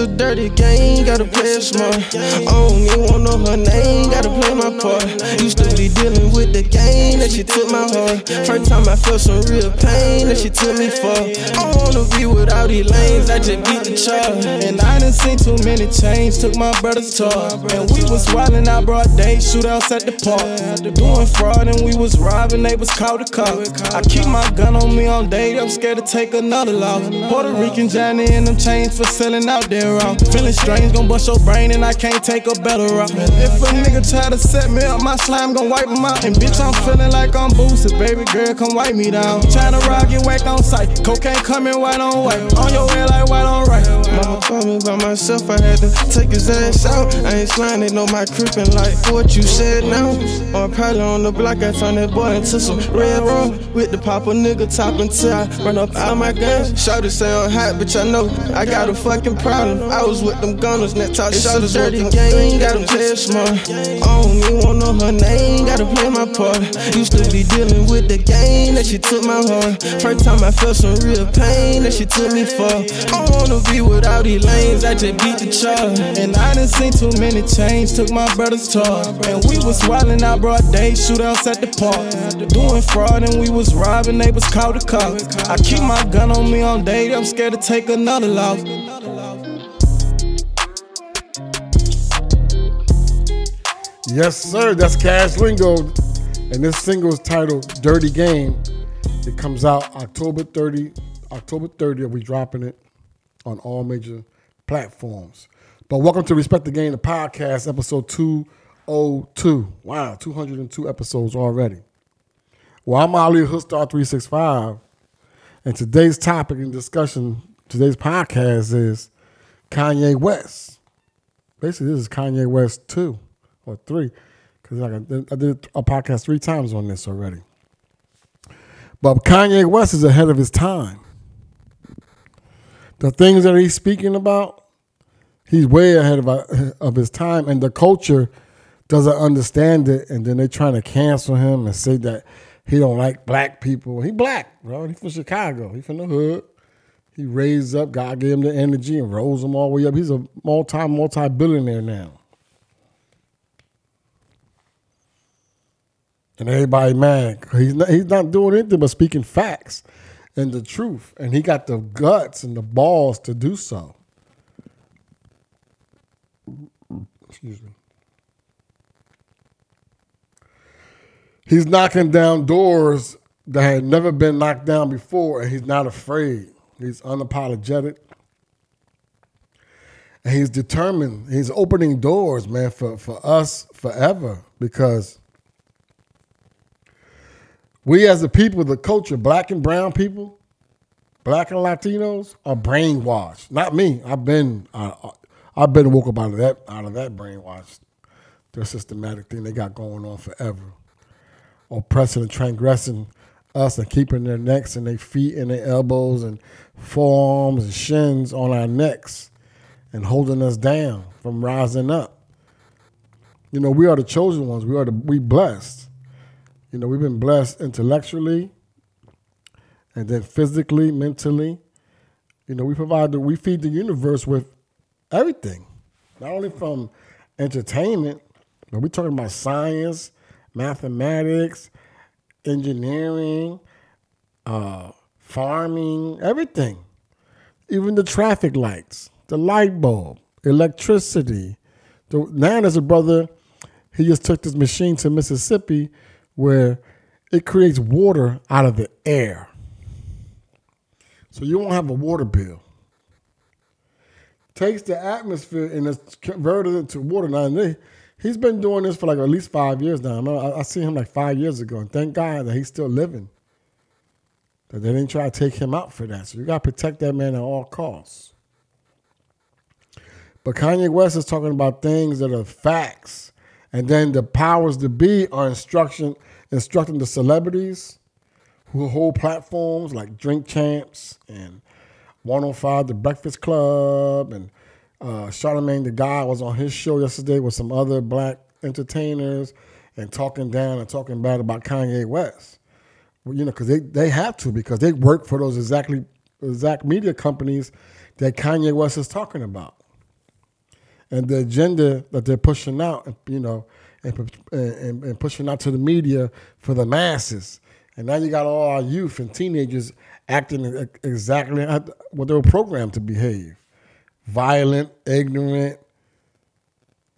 A dirty game, gotta play it smart. I don't even want know her name, gotta play my part. Used to be dealing with the game that she took my heart. First time I felt some real pain that she took me for. I wanna be without these lanes, I just beat the charge. And I done seen too many chains, took my brother's tour. And we was wildin' out broad day, shootouts at the park. Doing fraud and we was robbing, they was called the cop. I keep my gun on me on day, I'm scared to take another loss. Puerto Rican Johnny and them chains for selling out there raw. Feeling strange, gon' bust your brain and I can't take a better route. If a nigga try to set me up, my slime gon' wipe him out. And bitch, I'm feeling like I'm boosted, baby girl, come wipe me down. Tryna rock and whack on sight, cocaine coming white on white. On your head like white on right. Mama told me by myself, I had to take his ass out. I ain't slime, they know my creepin' like what you said now. Or probably on the block, I turned that boy into some red rum. With the papa nigga top until I run up out my guns. Shawty say I'm hot, bitch, I know I got a fucking problem. I was with them gunners, net talk it's a dirty game, gotta play it smart. I don't even want know her name, gotta play my part. Used to be dealing with the game that she took my heart. First time I felt some real pain that she took me for. I don't wanna be without these lanes, I just beat the charge. And I done seen too many chains, took my brother's tour. And we was wildin' out broad day, shootouts at the park. Doing fraud and we was robbing, neighbors called the cops. I keep my gun on me on day, I'm scared to take another loss. Yes, sir. That's Cash Lingo. And this single is titled Dirty Game. It comes out October 30. October 30th. We're dropping it on all major platforms. But welcome to Respect the Game, the podcast, episode 202. Wow, 202 episodes already. Well, I'm Ali Hoodstar 365. And today's topic and discussion, today's podcast is Kanye West. Basically, this is Kanye West 2 or 3 because I did a podcast three times on this already. But Kanye West is ahead of his time. The things that he's speaking about, he's way ahead of, uh, of his time, and the culture doesn't understand it, and then they're trying to cancel him and say that he don't like black people. He black, bro. He from Chicago. He from the hood. He raised up. God gave him the energy and rose him all the way up. He's a multi multi billionaire now. And everybody mad. He's not, he's not doing anything but speaking facts and the truth. And he got the guts and the balls to do so. Excuse me. He's knocking down doors that had never been knocked down before, and he's not afraid. He's unapologetic. And he's determined. He's opening doors, man, for, for us forever because we as a people, the culture, black and brown people, black and Latinos, are brainwashed. Not me. I've been uh, I've been woke up out of that out of that brainwashed. Their systematic thing they got going on forever. Oppressing and transgressing us and keeping their necks and their feet and their elbows and forearms and shins on our necks and holding us down from rising up. You know, we are the chosen ones. We are the we blessed. You know, we've been blessed intellectually and then physically, mentally. You know, we provide the, we feed the universe with everything. Not only from entertainment, but we're talking about science, mathematics, engineering, uh, farming, everything. Even the traffic lights, the light bulb, electricity. The, now there's a brother, he just took this machine to Mississippi where it creates water out of the air. So you won't have a water bill. Takes the atmosphere and it's converted into water. Now, he's been doing this for like at least five years now. I, I seen him like five years ago, and thank God that he's still living. That they didn't try to take him out for that. So you got to protect that man at all costs. But Kanye West is talking about things that are facts. And then the powers to be are instruction instructing the celebrities who hold platforms like Drink Champs and 105 The Breakfast Club and uh, Charlamagne tha God was on his show yesterday with some other black entertainers and talking down and talking bad about Kanye West. Well, you know, because they, they have to because they work for those exactly exact media companies that Kanye West is talking about, and the agenda that they're pushing out, you know, and, and, and pushing out to the media for the masses. And now you got all our youth and teenagers acting exactly what they were programmed to behave violent, ignorant,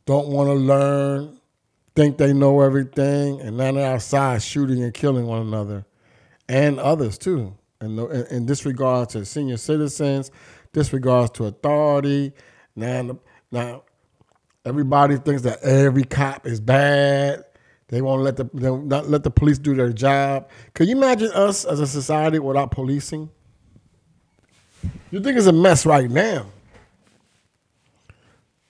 don't want to learn, think they know everything, and now they're outside shooting and killing one another and others too. And in, disregard to senior citizens, disregards to authority. Now, now everybody thinks that every cop is bad. They won't let the they not let the police do their job. Can you imagine us as a society without policing? You think it's a mess right now.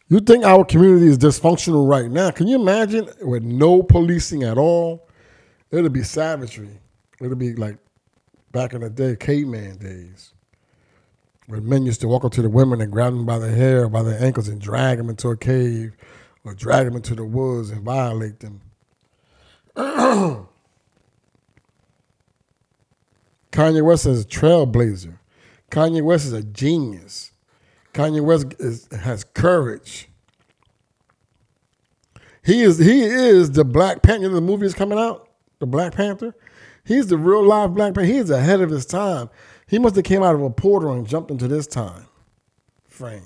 You think our community is dysfunctional right now? Can you imagine with no policing at all? It'll be savagery. It'll be like back in the day, caveman days, when men used to walk up to the women and grab them by the hair, by their ankles, and drag them into a cave or drag them into the woods and violate them. Kanye West is a trailblazer. Kanye West is a genius. Kanye West is, has courage. He is he is the Black Panther. the movie is coming out, the Black Panther. He's the real live Black Panther. He's ahead of his time. He must have came out of a portal and jumped into this time frame.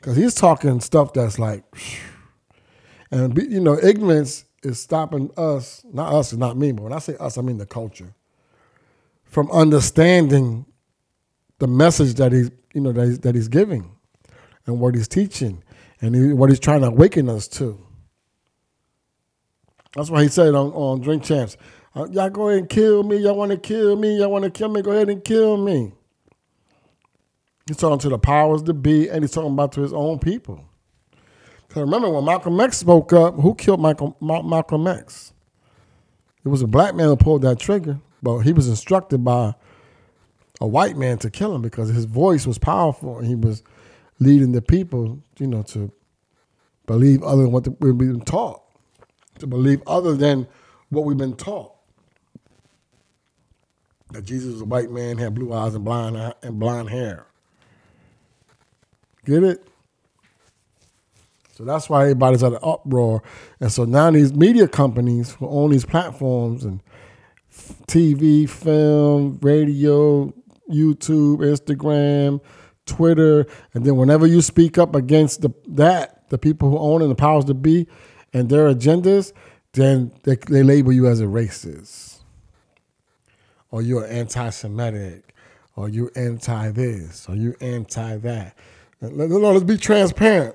Cause he's talking stuff that's like, and you know, ignorance is stopping us, not us, not me, but when I say us, I mean the culture, from understanding the message that he's you know that he's, that he's giving and what he's teaching and he, what he's trying to awaken us to. That's why he said on, on Drink Champs, Uh, y'all go ahead and kill me. Y'all want to kill me. Y'all want to kill me. Go ahead and kill me. He's talking to the powers to be, and he's talking about to his own people. Because remember, when Malcolm X spoke up, who killed Michael, Ma- Malcolm X? It was a black man who pulled that trigger, but he was instructed by a white man to kill him because his voice was powerful and he was leading the people, you know, to believe other than what we've been taught, to believe other than what we've been taught. That Jesus was a white man, had blue eyes and blonde and blonde hair. Get it? So that's why everybody's at an uproar. And so now these media companies who own these platforms and TV, film, radio, YouTube, Instagram, Twitter, and then whenever you speak up against the, that, the people who own and the powers to be and their agendas, then they, they label you as a racist, or you're anti-Semitic, or you anti this, or you anti that. No, no, let's be transparent.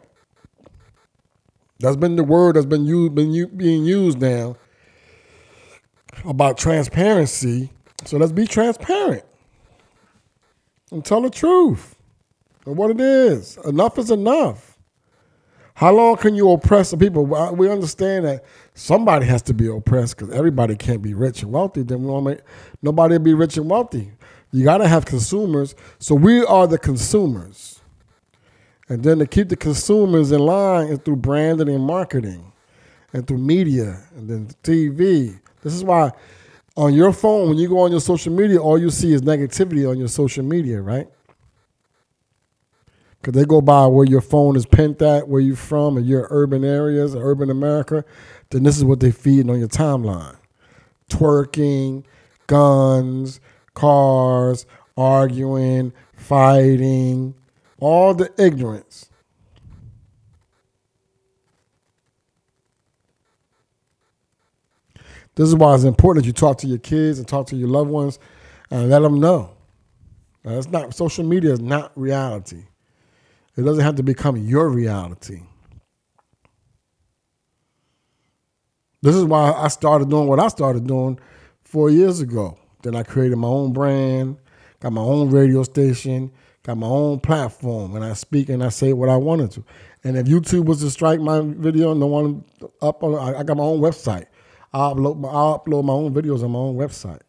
That's been the word that's been used, been being used now about transparency. So let's be transparent and tell the truth and what it is. Enough is enough. How long can you oppress the people? We understand that somebody has to be oppressed because everybody can't be rich and wealthy. Then nobody will be rich and wealthy. You got to have consumers. So we are the consumers. And then to keep the consumers in line is through branding and marketing and through media and then TV. This is why on your phone, when you go on your social media, all you see is negativity on your social media, right? Because they go by where your phone is pinned at, where you're from, and your urban areas, urban America, then this is what they feed on your timeline. Twerking, guns, cars, arguing, fighting, all the ignorance. This is why it's important that you talk to your kids and talk to your loved ones and let them know. Now, it's not social media is not reality. It doesn't have to become your reality. This is why I started doing what I started doing four years ago. Then I created my own brand, got my own radio station, got my own platform, and I speak and I say what I wanted to. And if YouTube was to strike my video and the one up on, I got my own website. I upload, I upload my own videos on my own website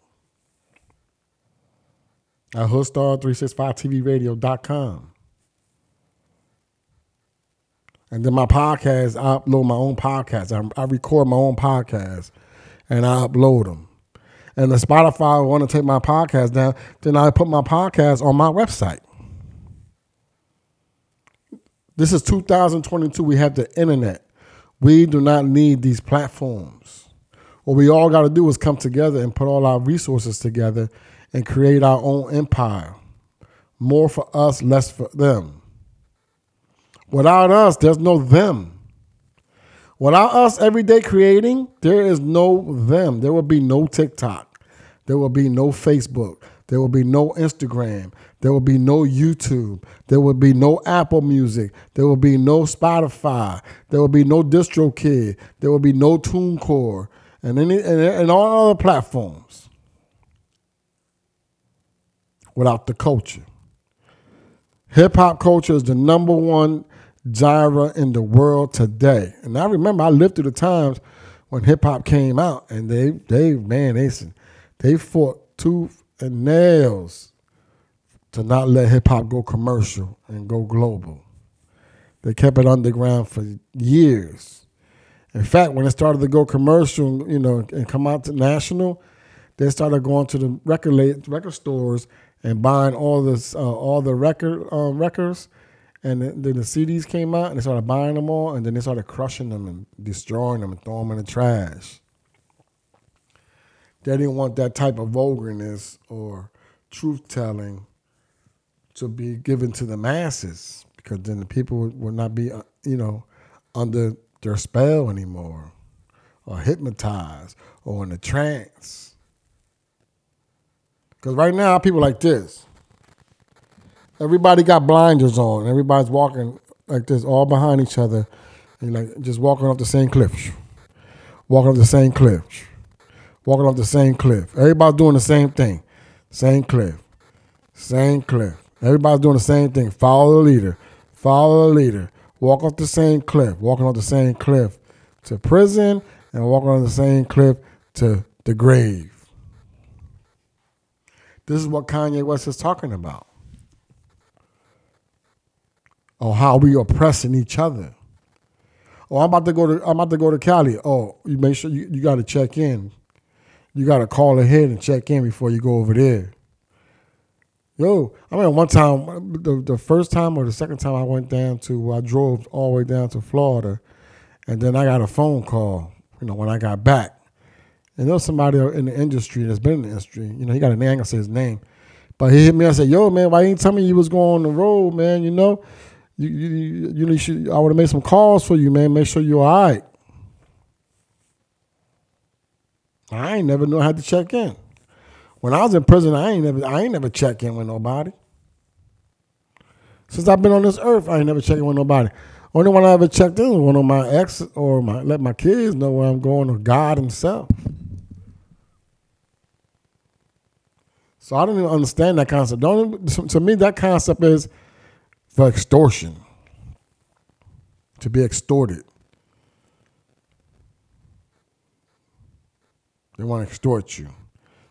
at hoodstar365tvradio.com. And then my podcast, I upload my own podcast. I, I record my own podcast and I upload them. And the Spotify want to take my podcast down, then I put my podcast on my website. This is 2022. We have the internet. We do not need these platforms. What we all got to do is come together and put all our resources together and create our own empire. More for us, less for them. Without us, there's no them. Without us every day creating, there is no them. There will be no TikTok. There will be no Facebook. There will be no Instagram. There will be no YouTube. There will be no Apple Music. There will be no Spotify. There will be no DistroKid. There will be no TuneCore and any and, and all other platforms without the culture. Hip hop culture is the number one genre in the world today. And I remember I lived through the times when hip hop came out and they they man they they fought tooth and nails to not let hip hop go commercial and go global. They kept it underground for years. In fact, when it started to go commercial, you know, and come out to national, they started going to the record record stores and buying all this uh, all the record uh, records, and then the CDs came out, and they started buying them all, and then they started crushing them and destroying them and throwing them in the trash. They didn't want that type of vulgarness or truth telling to be given to the masses because then the people would not be, uh, you know, under their spell anymore or hypnotized or in a trance. Because right now, people like this. Everybody got blinders on. Everybody's walking like this, all behind each other, and like just walking up the same cliff, walking up the same cliff, walking up the same cliff. Everybody's doing the same thing, same cliff, same cliff. Everybody's doing the same thing. Follow the leader, follow the leader. Walk off the same cliff, walking off the same cliff to prison, and walking on the same cliff to the grave. This is what Kanye West is talking about. Or how we oppressing each other. Oh, I'm about to go to I'm about to go to Cali. Oh, you make sure you, you gotta check in. You gotta call ahead and check in before you go over there. Yo, I mean, one time, the, the first time or the second time I went down to, I drove all the way down to Florida, and then I got a phone call, you know, when I got back. And there was somebody in the industry that's been in the industry, you know, he got a name, I say his name. But he hit me and said, yo, man, why you ain't tell me you was going on the road, man, you know? You, you, you know, should, I would have made some calls for you, man, make sure you're all right. I ain't never knew I had to check in. When I was in prison, I ain't never I ain't never check in with nobody. Since I've been on this earth, I ain't never checked in with nobody. Only one I ever checked in was one of my ex or my let my kids know where I'm going or God himself. So I don't even understand that concept. Don't to me that concept is for extortion. To be extorted. They want to extort you.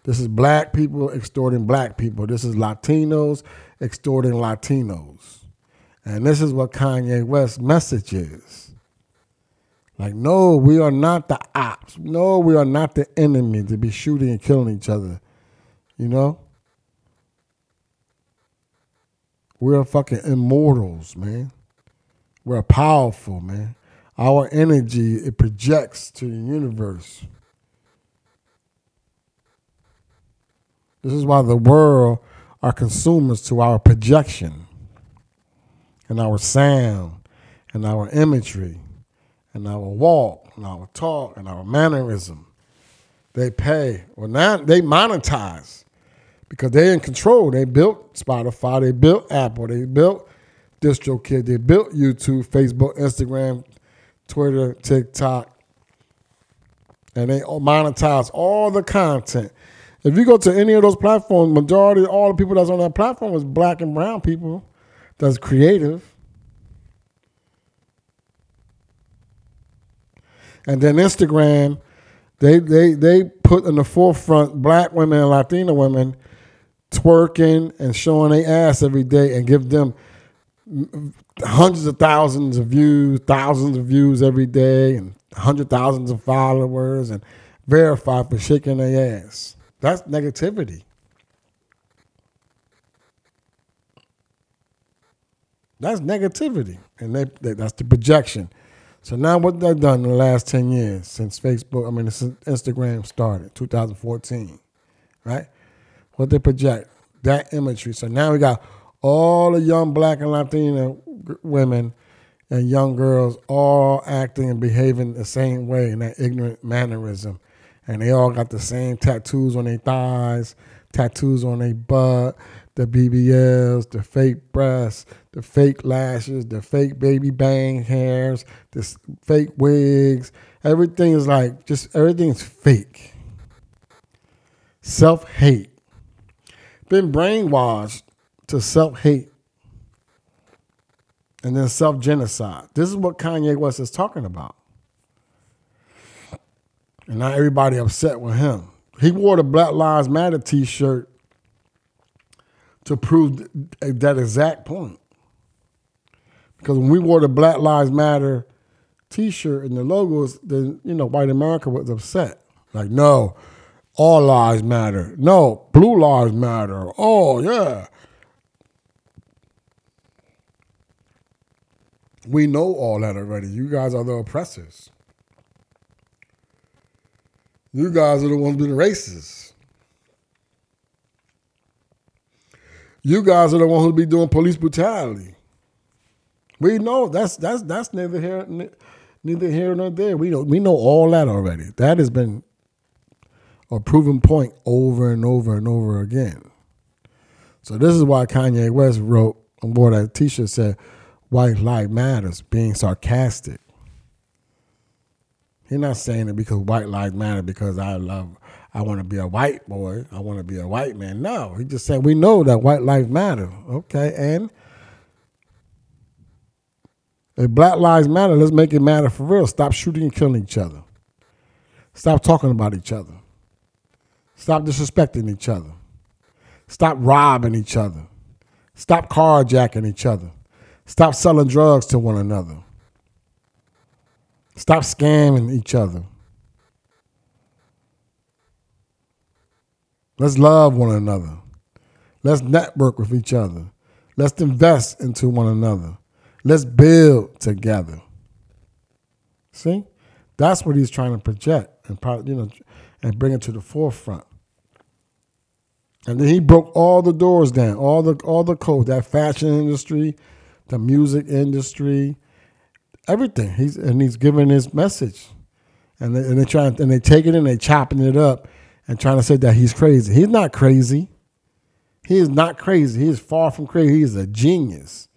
This is black people extorting black people. This is Latinos extorting Latinos. And this is what Kanye West's message is. Like, no, we are not the ops. No, we are not the enemy to be shooting and killing each other. You know? We're fucking immortals, man. We're powerful, man. Our energy, it projects to the universe. This is why the world are consumers to our projection and our sound and our imagery and our walk and our talk and our mannerism. They pay. Well, now they monetize because they're in control. They built Spotify, they built Apple, they built DistroKid, they built YouTube, Facebook, Instagram, Twitter, TikTok, and they monetize all the content. If you go to any of those platforms, majority of all the people that's on that platform is black and brown people that's creative. And then Instagram, they they they put in the forefront black women and Latina women twerking and showing their ass every day and give them hundreds of thousands of views, thousands of views every day, and hundred thousands of followers, and verified for shaking their ass. That's negativity. That's negativity, and they, they, that's the projection. So now what they've done in the last 10 years since Facebook, I mean, since Instagram started, 2014, right? What they project, that imagery. So now we got all the young black and Latina women and young girls all acting and behaving the same way in that ignorant mannerism. And they all got the same tattoos on their thighs, tattoos on their butt, the BBLs, the fake breasts, the fake lashes, the fake baby bang hairs, the fake wigs. Everything is like just everything's fake. Self hate. Been brainwashed to self hate and then self genocide. This is what Kanye West is talking about. And not everybody upset with him. He wore the Black Lives Matter t shirt to prove that exact point. Because when we wore the Black Lives Matter T-shirt and the logos, then you know white America was upset. Like, no, all lives matter. No, blue lives matter. Oh yeah. We know all that already. You guys are the oppressors. You guys are the ones being racist. You guys are the ones who be doing police brutality. We know that's that's that's neither here neither here nor there. We know we know all that already. That has been a proven point over and over and over again. So this is why Kanye West wrote on board that T-shirt said, "White life matters," being sarcastic. He's not saying it because white lives matter because I love I want to be a white boy. I want to be a white man. No, he just said we know that white lives matter. Okay, and if black lives matter, let's make it matter for real. Stop shooting and killing each other. Stop talking about each other. Stop disrespecting each other. Stop robbing each other. Stop carjacking each other. Stop selling drugs to one another. Stop scamming each other. Let's love one another. Let's network with each other. Let's invest into one another. Let's build together. See? That's what he's trying to project and you know and bring it to the forefront. And then he broke all the doors down, all the all the code, that fashion industry, the music industry, everything. He's and he's giving his message. And they, and they trying and they take it and they chopping it up and trying to say that he's crazy. He's not crazy. He is not crazy. He is far from crazy. He is a genius.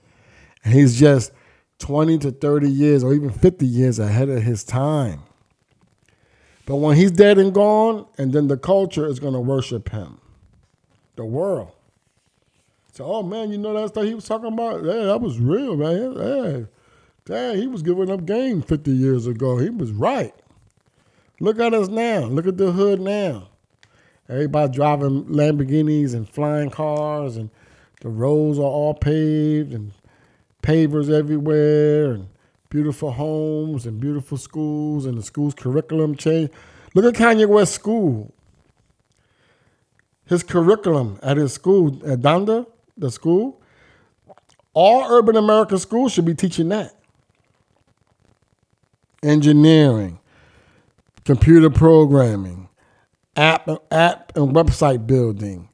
And he's just 20 to 30 years or even 50 years ahead of his time. But when he's dead and gone, and then the culture is going to worship him, the world. So, oh man, you know that stuff he was talking about? Yeah, that was real, man. Yeah. Dang, he was giving up game 50 years ago. He was right. Look at us now. Look at the hood now. Everybody driving Lamborghinis and flying cars, and the roads are all paved, and pavers everywhere, and beautiful homes, and beautiful schools, and the school's curriculum change. Look at Kanye West school. His curriculum at his school, at Donda, the school, all urban American schools should be teaching that. Engineering, computer programming, app app and website building.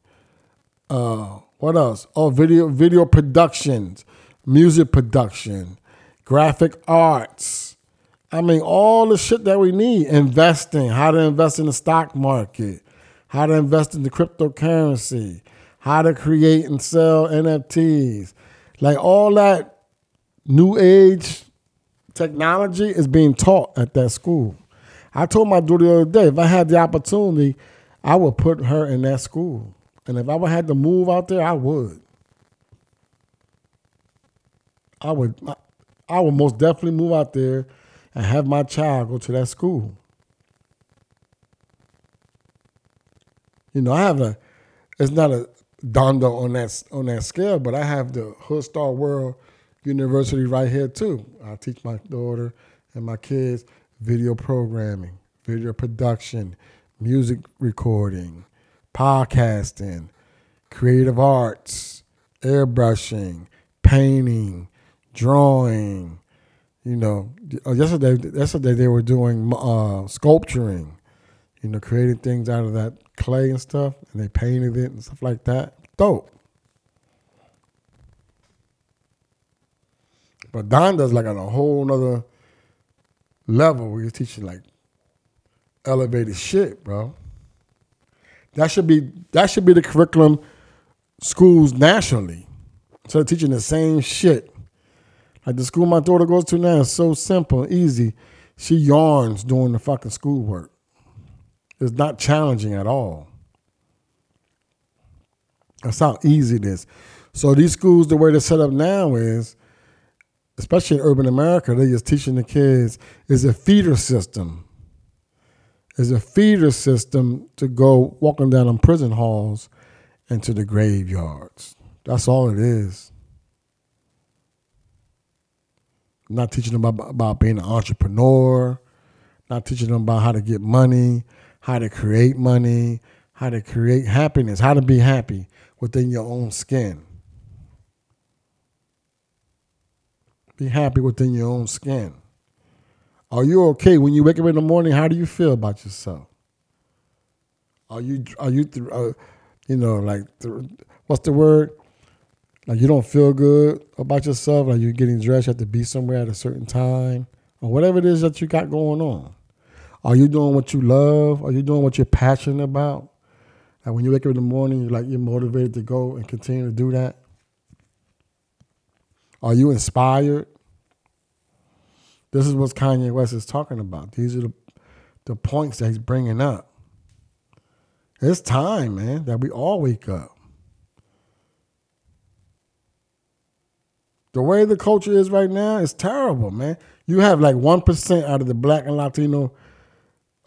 Uh, what else? Oh, video video productions, music production, graphic arts. I mean, all the shit that we need. Investing, how to invest in the stock market, how to invest in the cryptocurrency, how to create and sell NFTs. Like all that new age technology is being taught at that school. I told my daughter the other day, if I had the opportunity, I would put her in that school. And if I have to move out there, I would. I would I would most definitely move out there and have my child go to that school. You know, I have a it's not a Donda on that on that scale, but I have the Hood Star World University right here too. I teach my daughter and my kids video programming, video production, music recording, podcasting, creative arts, airbrushing, painting, drawing. You know, uh, yesterday yesterday they were doing uh, sculpturing. You know, creating things out of that clay and stuff, and they painted it and stuff like that. Dope. But Donda's like on a whole nother level where you're teaching like elevated shit, bro. That should be that should be the curriculum schools nationally. So teaching the same shit. Like the school my daughter goes to now is so simple, easy. She yarns doing the fucking schoolwork. It's not challenging at all. That's how easy it is. So these schools, the way they're set up now is, especially in urban America, they're just teaching the kids is a feeder system. Is a feeder system to go walking down in prison halls and to the graveyards. That's all it is. Not teaching them about, about being an entrepreneur, not teaching them about how to get money, how to create money, how to create happiness, how to be happy within your own skin. Be happy within your own skin. Are you okay when you wake up in the morning? How do you feel about yourself? Are you are you uh, you know like what's the word? Like you don't feel good about yourself. Like you're getting dressed, you have to be somewhere at a certain time, or whatever it is that you got going on. Are you doing what you love? Are you doing what you're passionate about? Like when you wake up in the morning, you're like you're motivated to go and continue to do that. Are you inspired? This is what Kanye West is talking about. These are the, the points that he's bringing up. It's time, man, that we all wake up. The way the culture is right now is terrible, man. You have like 1% out of the black and Latino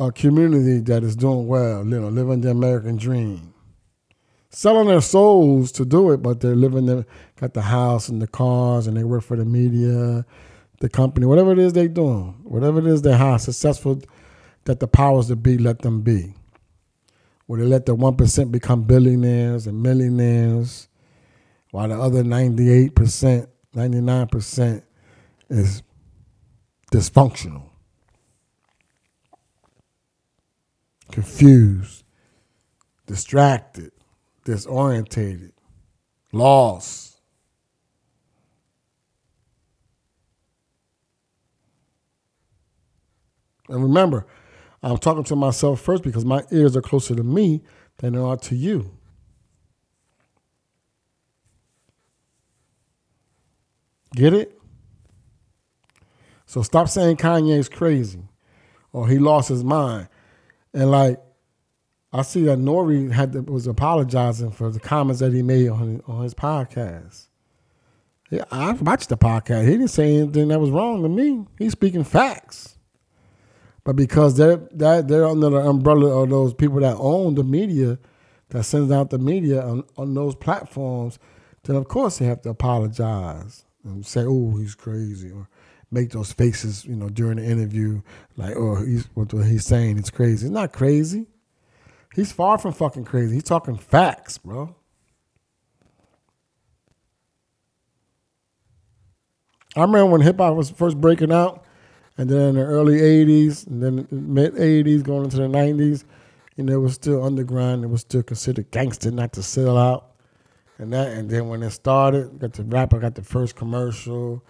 uh, community that is doing well, you know, living the American dream selling their souls to do it, but they're living there, got the house and the cars, and they work for the media, the company, whatever it is they're doing, whatever it is they're successful that the powers that be let them be. Where they let the 1% become billionaires and millionaires, while the other 98%, 99% is dysfunctional, confused, distracted, disorientated, lost. And remember, I'm talking to myself first because my ears are closer to me than they are to you. Get it? So stop saying Kanye's crazy or he lost his mind. And like, I see that N.O.R.E. had to, was apologizing for the comments that he made on on his podcast. Yeah, I watched the podcast. He didn't say anything that was wrong to me. He's speaking facts. But because they're that they're under the umbrella of those people that own the media, that sends out the media on, on those platforms, then of course they have to apologize and say, "Oh, he's crazy," or make those faces, you know, during the interview, like, "Oh, he's what he's saying is crazy." It's not crazy. He's far from fucking crazy. He's talking facts, bro. I remember when hip hop was first breaking out, and then in the early '80s, and then mid '80s, going into the '90s, you know, it was still underground. It was still considered gangster not to sell out, and that. And then when it started, got the rapper got the first commercial,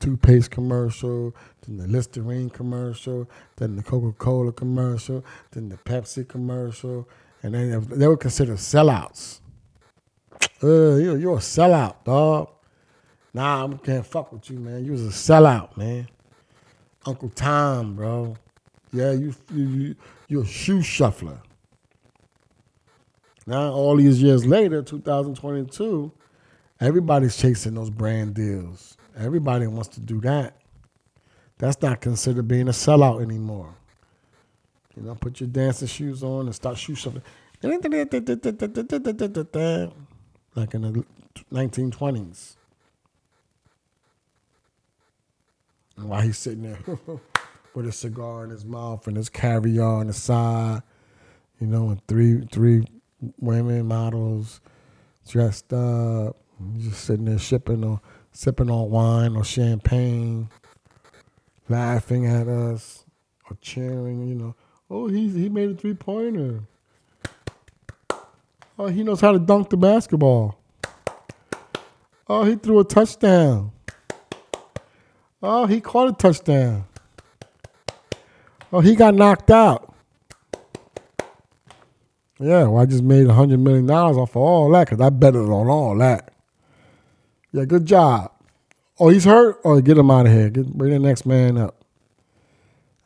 toothpaste commercial, then the Listerine commercial, then the Coca Cola commercial, then the Pepsi commercial, and then they were considered sellouts. Uh, you're, you're a sellout, dog. Nah, I can't fuck with you, man. You was a sellout, man. Uncle Tom, bro. Yeah, you you you're a shoe shuffler. Now, all these years later, 2022, everybody's chasing those brand deals. Everybody wants to do that. That's not considered being a sellout anymore. You know, put your dancing shoes on and start shoe. Like in the 1920s. And while he's sitting there with a cigar in his mouth and his caviar on the side, you know, and three three women models dressed up, just sitting there shipping on sipping on wine or champagne, laughing at us or cheering, you know. Oh, he he made a three pointer. Oh, he knows how to dunk the basketball. Oh, he threw a touchdown. Oh, he caught a touchdown. Oh, he got knocked out. Yeah, well, I just made a hundred million dollars off of all that because I betted on all that. Yeah, good job. Oh, he's hurt. Oh, get him out of here. Get, bring the next man up.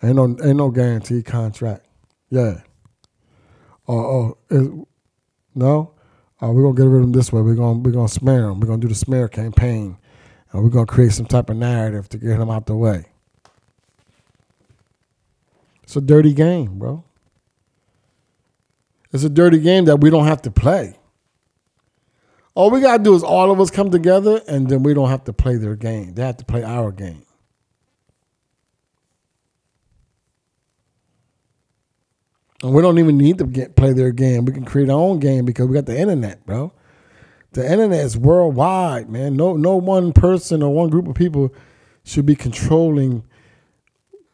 Ain't no, ain't no guaranteed contract. Yeah. Oh, oh, is, no. Uh, we're gonna get rid of him this way. We're gonna we're gonna smear him. We're gonna do the smear campaign, and we're gonna create some type of narrative to get him out the way. It's a dirty game, bro. It's a dirty game that we don't have to play. All we gotta do is all of us come together, and then we don't have to play their game. They have to play our game. And we don't even need to get play their game. We can create our own game because we got the internet, bro. The internet is worldwide, man. No, no one person or one group of people should be controlling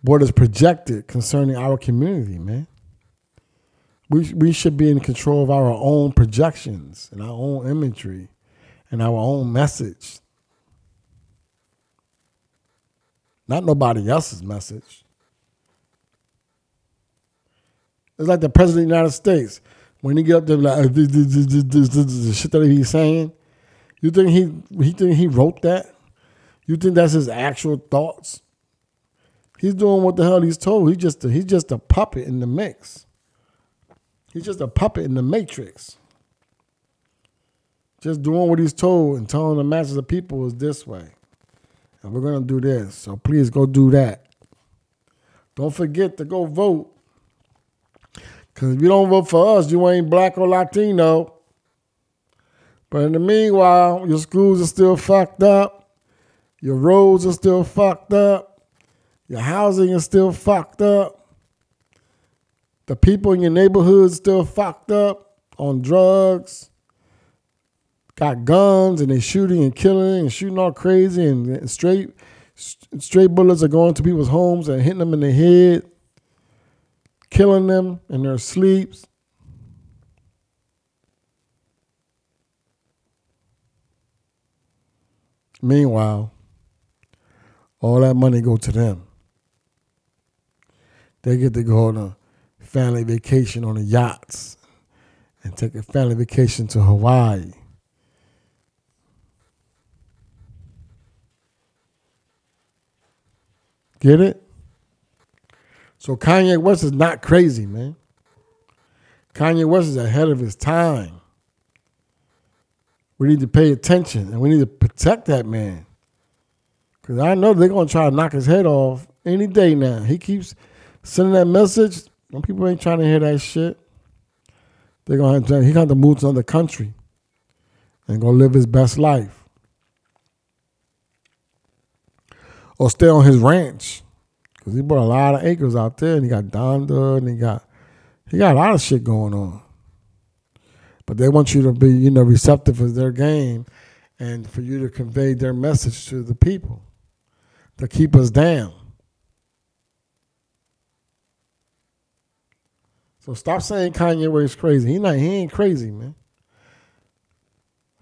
what is projected concerning our community, man. We we should be in control of our own projections and our own imagery and our own message. Not nobody else's message. It's like the president of the United States. When he get up there like the shit that he's saying, you think he he think he wrote that? You think that's his actual thoughts? He's doing what the hell he's told. He's just a, he's just a puppet in the mix. He's just a puppet in the matrix. Just doing what he's told and telling the masses of people is this way. And we're gonna do this. So please go do that. Don't forget to go vote. Cause if you don't vote for us, you ain't black or Latino. But in the meanwhile, your schools are still fucked up. Your roads are still fucked up. Your housing is still fucked up. The people in your neighborhood still fucked up on drugs, got guns, and they shooting and killing and shooting all crazy, and straight straight bullets are going to people's homes and hitting them in the head, killing them in their sleeps. Meanwhile, all that money go to them. They get to go on family vacation on the yachts and take a family vacation to Hawaii. Get it? So Kanye West is not crazy, man. Kanye West is ahead of his time. We need to pay attention and we need to protect that man. Because I know they're going to try to knock his head off any day now. He keeps sending that message. Some people ain't trying to hear that shit. They're gonna have to, he got to move to another country and go live his best life. Or stay on his ranch. Cause he bought a lot of acres out there and he got Donda and he got he got a lot of shit going on. But they want you to be, you know, receptive to their game and for you to convey their message to the people to keep us down. So stop saying Kanye West crazy. He not he ain't crazy, man.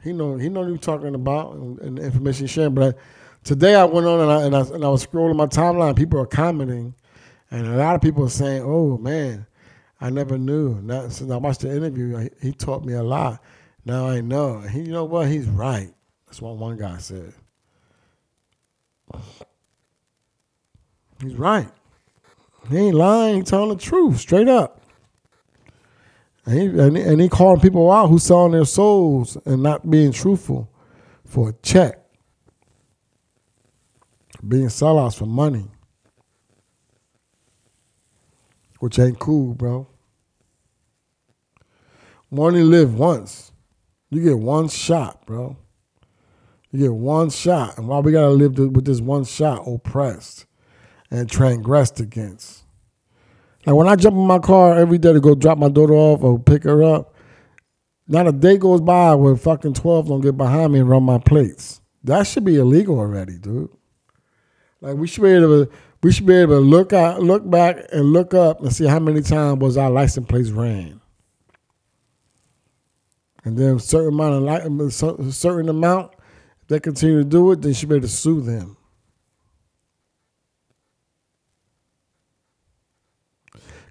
He know he know what you're talking about and, and information sharing. But I, today I went on and I, and I and I was scrolling my timeline. People are commenting, and a lot of people are saying, "Oh man, I never knew." Now, since I watched the interview, he, he taught me a lot. Now I know. He, you know what? He's right. That's what one guy said. He's right. He ain't lying. He's telling the truth, straight up. And he, and, he, and he calling people out who selling their souls and not being truthful for a check. Being sellouts for money. Which ain't cool, bro. We only live once. You get one shot, bro. You get one shot. And why we gotta live with this one shot oppressed and transgressed against? Like when I jump in my car every day to go drop my daughter off or pick her up, not a day goes by where fucking 12 don't get behind me and run my plates. That should be illegal already, dude. Like we should be able to we should be able to look out look back and look up and see how many times was our license plates ran. And then a certain amount of certain amount, if they continue to do it, they should be able to sue them.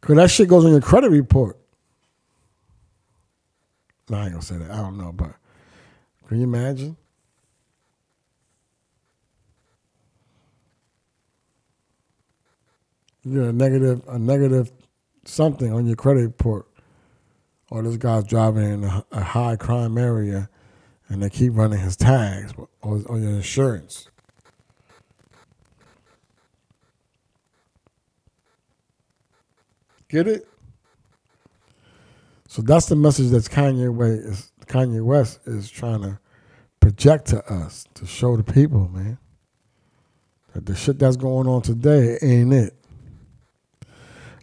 Cause that shit goes on your credit report. No, I ain't gonna say that. I don't know, but can you imagine? You get a negative, a negative something on your credit report or this guy's driving in a, a high crime area and they keep running his tags or, or your insurance. Get it? So that's the message that Kanye West is Kanye West is trying to project to us to show the people, man, that the shit that's going on today ain't it.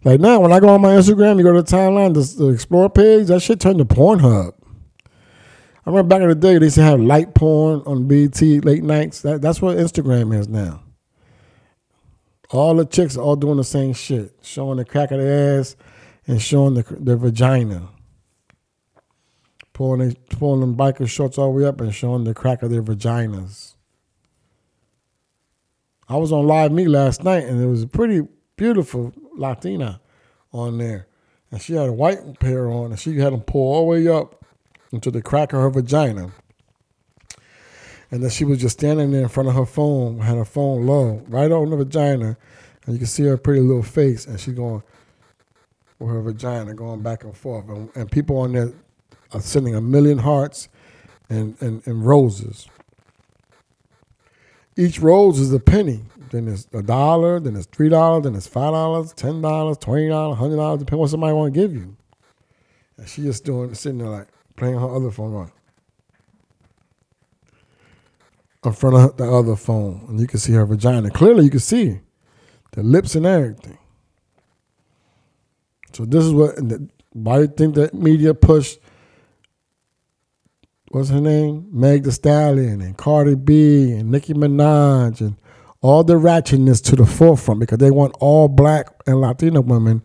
Like now, when I go on my Instagram, you go to the timeline, the, the explore page, that shit turned to Pornhub. I remember back in the day, they used to have light porn on BET late nights. That, that's what Instagram is now. All the chicks are all doing the same shit, showing the crack of their ass and showing the, their vagina. Pulling, pulling them biker shorts all the way up and showing the crack of their vaginas. I was on LiveMe last night and there was a pretty beautiful Latina on there. And she had a white pair on and she had them pull all the way up into the crack of her vagina. And then she was just standing there in front of her phone, had her phone low, right on the vagina. And you can see her pretty little face and she's going with her vagina going back and forth. And, and people on there are sending a million hearts and, and, and roses. Each rose is a penny then it's a dollar, then it's three dollars, then it's five dollars, ten dollars, twenty dollars, hundred dollars, depending what somebody want to give you. And she just doing sitting there like playing her other phone on in front of the other phone, and you can see her vagina. Clearly, you can see the lips and everything. So this is what. Why do you think that media pushed? What's her name? Meg Thee Stallion and Cardi B and Nicki Minaj and all the ratchetness to the forefront because they want all black and Latina women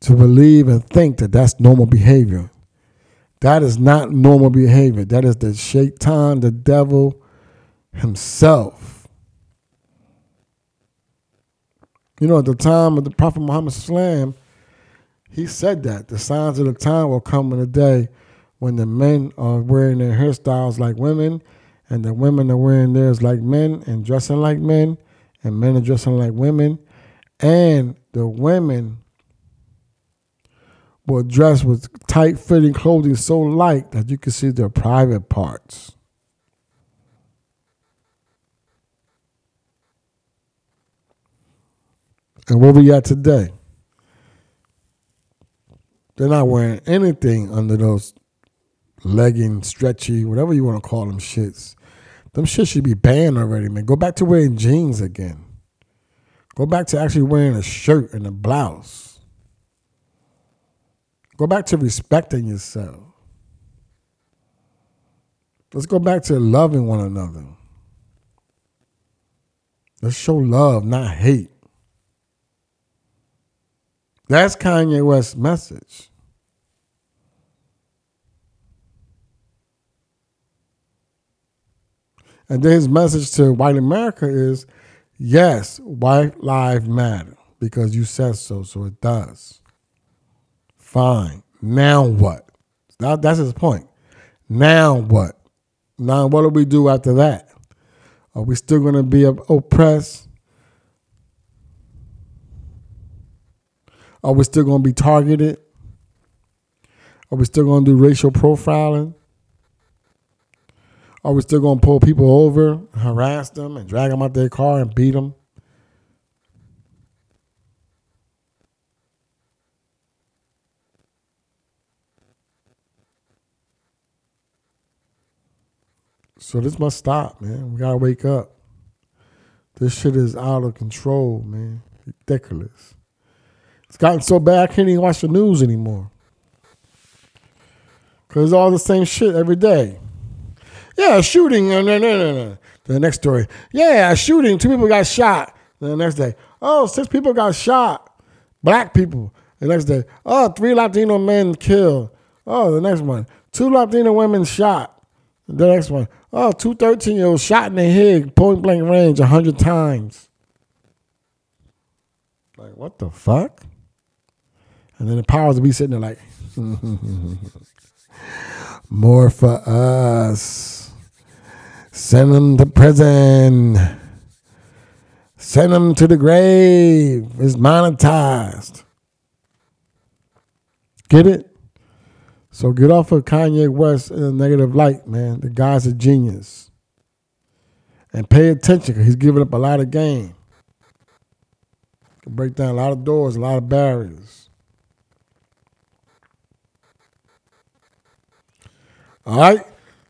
to believe and think that that's normal behavior. That is not normal behavior. That is the shaitan, the devil himself. You know, at the time of the Prophet Muhammad Sallam, he said that the signs of the time will come in a day when the men are wearing their hairstyles like women and the women are wearing theirs like men and dressing like men, and men are dressing like women, and the women will dress with tight fitting clothing so light that you can see their private parts. And where we at today? They're not wearing anything under those legging, stretchy, whatever you want to call them shits. Them shit should be banned already, man. Go back to wearing jeans again. Go back to actually wearing a shirt and a blouse. Go back to respecting yourself. Let's go back to loving one another. Let's show love, not hate. That's Kanye West's message. And then his message to white America is yes, white lives matter because you said so, so it does. Fine. Now what? That, that's his point. Now what? Now what do we do after that? Are we still going to be oppressed? Are we still going to be targeted? Are we still going to do racial profiling? Are we still going to pull people over, harass them, and drag them out their car and beat them? So this must stop, man. We gotta wake up. This shit is out of control, man. Ridiculous. Gotten so bad I can't even watch the news anymore. Cause it's all the same shit every day. Yeah, shooting. No, no, no, no. The next story, yeah, shooting, two people got shot. The next day, oh, six people got shot, black people. The next day, oh, three Latino men killed. Oh, the next one, two Latino women shot. The next one, oh, two 13 year olds shot in the head, point blank range, 100 times. Like, what the fuck? And then the powers will be sitting there like, more for us. Send them to prison. Send them to the grave. It's monetized. Get it? So get off of Kanye West in a negative light, man. The guy's a genius. And pay attention he's giving up a lot of game. Can break down a lot of doors, a lot of barriers. All right.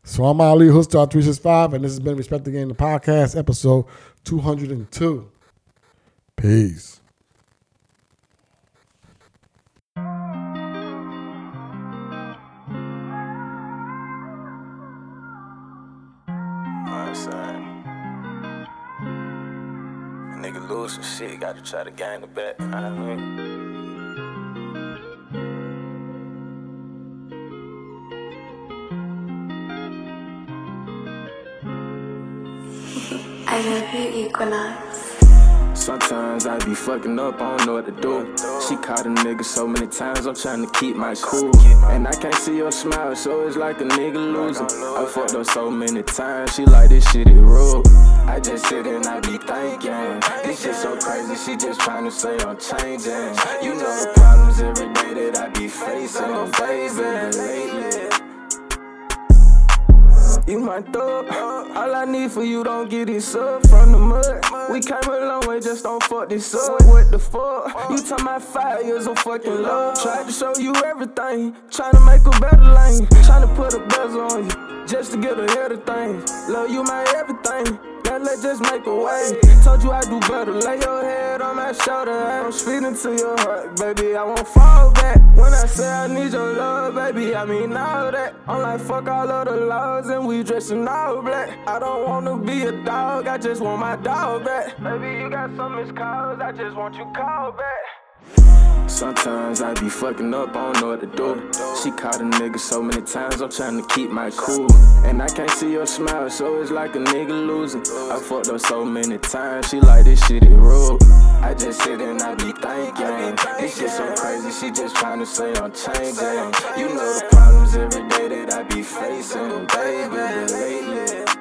So I'm Ali Hoodstar 365, and this has been Respect the Game, the podcast, episode 202. Peace. Nigga lose some shit, gotta try to gain know what I mean? Sometimes I be fucking up, I don't know what to do. She caught a nigga so many times, I'm trying to keep my cool. And I can't see her smile, so it's like a nigga losing. I fucked up so many times, she like this shit is rude. I just sit and I be thinking, this shit so crazy, she just trying to say I'm changing. You know the problems every day that I be facing, baby, lately. You my thug. Uh, all I need for you, don't get this up from the mud. We came a long way, just don't fuck this up. What the fuck? You tell my five years of fucking love. Tried to show you everything. Trying to make a better lane. Trying to put a bezel on you. Just to get ahead of things. Love you, my everything. Let's just make a way. Told you I do better. Lay your head on my shoulder. I'm speeding to your heart, baby. I won't fall back. When I say I need your love, baby, I mean all that. I'm like, fuck all of the laws and we dressing all black. I don't wanna be a dog, I just want my dog back. Baby, you got some missed calls, I just want you called back. Sometimes I be fucking up, I don't know what to do. She caught a nigga so many times, I'm trying to keep my cool. And I can't see your smile, so it's like a nigga losing. I fucked up so many times, she like this shit is rude. I just sit and I be thinking, this shit so crazy, she just trying to say I'm changing. You know the problems every day that I be facing, baby, lately.